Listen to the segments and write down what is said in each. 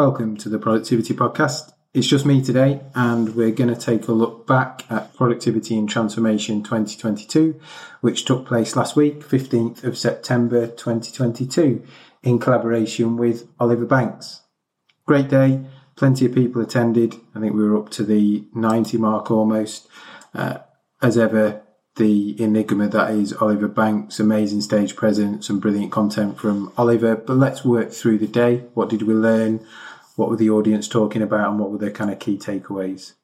Welcome to the Productivity Podcast. It's just me today, and we're going to take a look back at Productivity and Transformation 2022, which took place last week, 15th of September 2022, in collaboration with Oliver Banks. Great day, plenty of people attended. I think we were up to the 90 mark almost. Uh, as ever, the enigma that is Oliver Banks, amazing stage presence and brilliant content from Oliver. But let's work through the day. What did we learn? What were the audience talking about and what were their kind of key takeaways.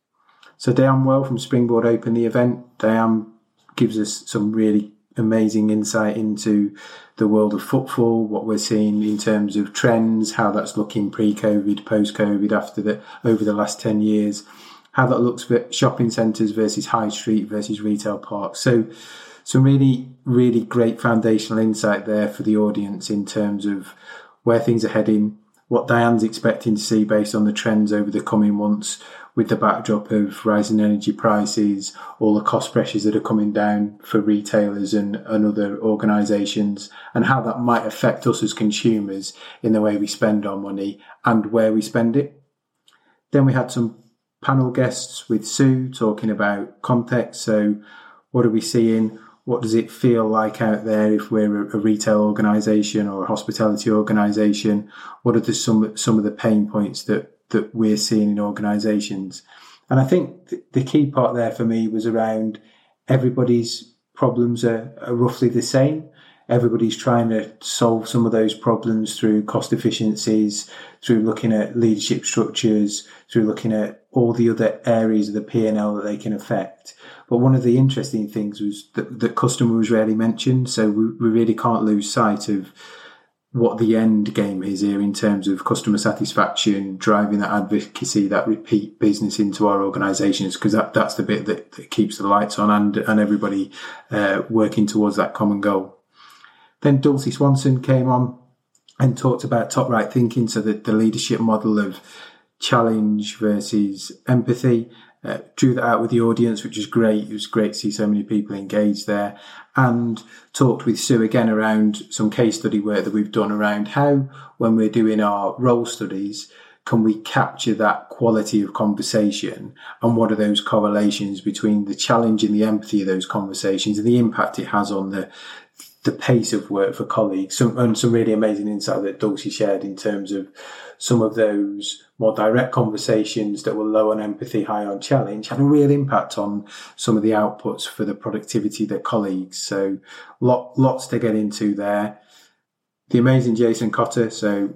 So Diane Wehrle from Springboard opened the event. Diane gives us some really amazing insight into the world of footfall, what we're seeing in terms of trends, how that's looking pre-COVID, post-COVID, after the over the last ten years, how that looks for shopping centres versus high street versus retail parks. So some really, really great foundational insight there for the audience in terms of where things are heading, what Diane's expecting to see based on the trends over the coming months with the backdrop of rising energy prices, all the cost pressures that are coming down for retailers and, and other organisations, and how that might affect us as consumers in the way we spend our money and where we spend it. Then we had some panel guests with Sue talking about context. So, what are we seeing? What does it feel like out there if we're a, retail organisation or a hospitality organisation? What are the, some some of the pain points that that we're seeing in organisations? And I think th- the key part there for me was around everybody's problems are, are roughly the same. Everybody's trying to solve some of those problems through cost efficiencies, through looking at leadership structures, through looking at all the other areas of the P&L that they can affect. But one of the interesting things was that, that customer was rarely mentioned. So we, we really can't lose sight of what the end game is here in terms of customer satisfaction, driving that advocacy, that repeat business into our organisations, because that, that's the bit that, that, keeps the lights on and, and everybody uh, working towards that common goal. Then Dulcie Swanson came on and talked about top right thinking, so that the leadership model of challenge versus empathy, uh, drew that out with the audience, which was great. It was great to see so many people engaged there and talked with Sue again around some case study work that we've done around how, when we're doing our role studies, can we capture that quality of conversation and what are those correlations between the challenge and the empathy of those conversations and the impact it has on the the pace of work for colleagues some, and some really amazing insight that Dulcie shared in terms of some of those more direct conversations that were low on empathy, high on challenge had a real impact on some of the outputs for the productivity of their colleagues. So lot, lots to get into there. The amazing Jason Cotta, so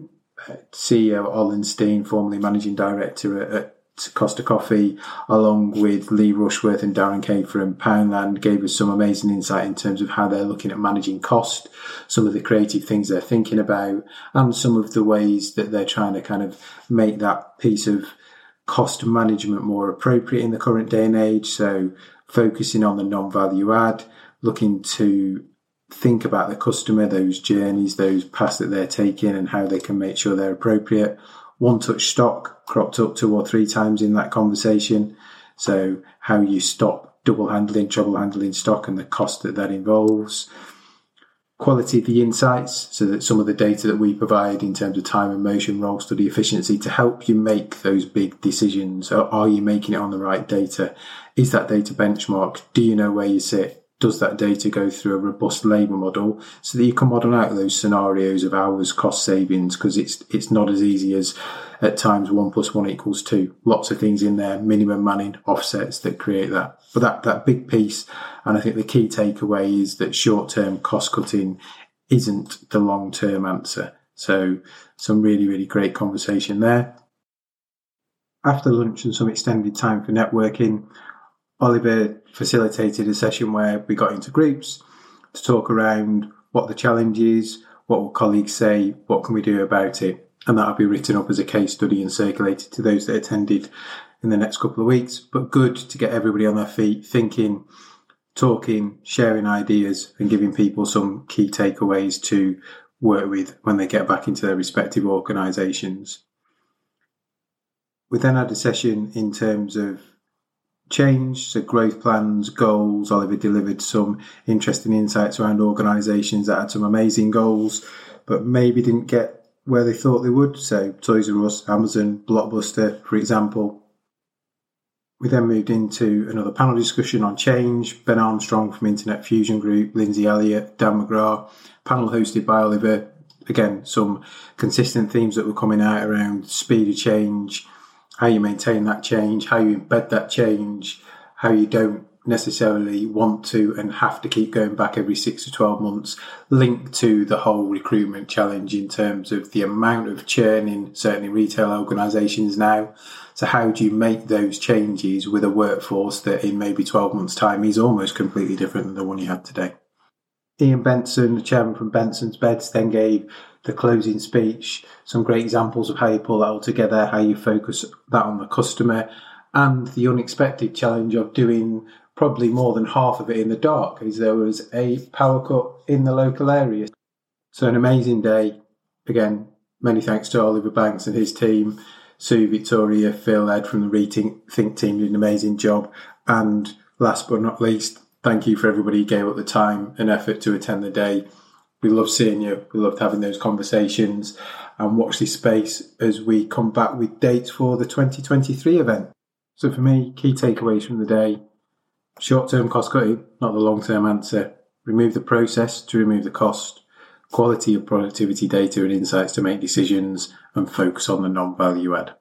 uh, CEO of Ollenstein, formerly managing director at, at Costa Coffee, along with Lee Rushworth and Darren Kay from Poundland, gave us some amazing insight in terms of how they're looking at managing cost, some of the creative things they're thinking about, and some of the ways that they're trying to kind of make that piece of cost management more appropriate in the current day and age. So focusing on the non-value add, looking to think about the customer, those journeys, those paths that they're taking and how they can make sure they're appropriate one touch stock cropped up two or three times in that conversation. So how you stop double handling, trouble handling stock and the cost that that involves. Quality of the insights, so that some of the data that we provide in terms of time and motion, role study efficiency to help you make those big decisions. Are you making it on the right data? Is that data benchmark? Do you know where you sit? Does that data go through a robust labour model so that you can model out those scenarios of hours cost savings because it's it's not as easy as at times one plus one equals two. Lots of things in there, minimum manning offsets that create that. But that, that big piece, and I think the key takeaway is that short term cost cutting isn't the long term answer. So some really, really great conversation there. After lunch and some extended time for networking, Oliver facilitated a session where we got into groups to talk around what the challenge is, what will colleagues say, what can we do about it, and that'll be written up as a case study and circulated to those that attended in the next couple of weeks. But good to get everybody on their feet, thinking, talking, sharing ideas, and giving people some key takeaways to work with when they get back into their respective organisations. We then had a session in terms of change, so growth plans, goals. Oliver delivered some interesting insights around organisations that had some amazing goals, but maybe didn't get where they thought they would. So Toys R Us, Amazon, Blockbuster, for example. We then moved into another panel discussion on change. Ben Armstrong from Internet Fusion Group, Lindsay Elliott, Dan McGrath, panel hosted by Oliver. Again, some consistent themes that were coming out around speed of change, how you maintain that change, how you embed that change, how you don't necessarily want to and have to keep going back every six to 12 months, linked to the whole recruitment challenge in terms of the amount of churn in certainly retail organisations now. So, how do you make those changes with a workforce that in maybe 12 months' time is almost completely different than the one you have today? Ian Benson, the chairman from Benson's Beds, then gave the closing speech, some great examples of how you pull that all together, how you focus that on the customer, and the unexpected challenge of doing probably more than half of it in the dark, as there was a power cut in the local area. So, an amazing day. Again, many thanks to Oliver Banks and his team. Sue, Victoria, Phil, Ed from the Rethink team did an amazing job. And last but not least, thank you for everybody who gave up the time and effort to attend the day. We love seeing you. We loved having those conversations and watch this space as we come back with dates for the 2023 event. So for me, key takeaways from the day Short term cost cutting, not the long term answer. Remove the process to remove the cost. Quality of productivity data and insights to make decisions and focus on the non value add.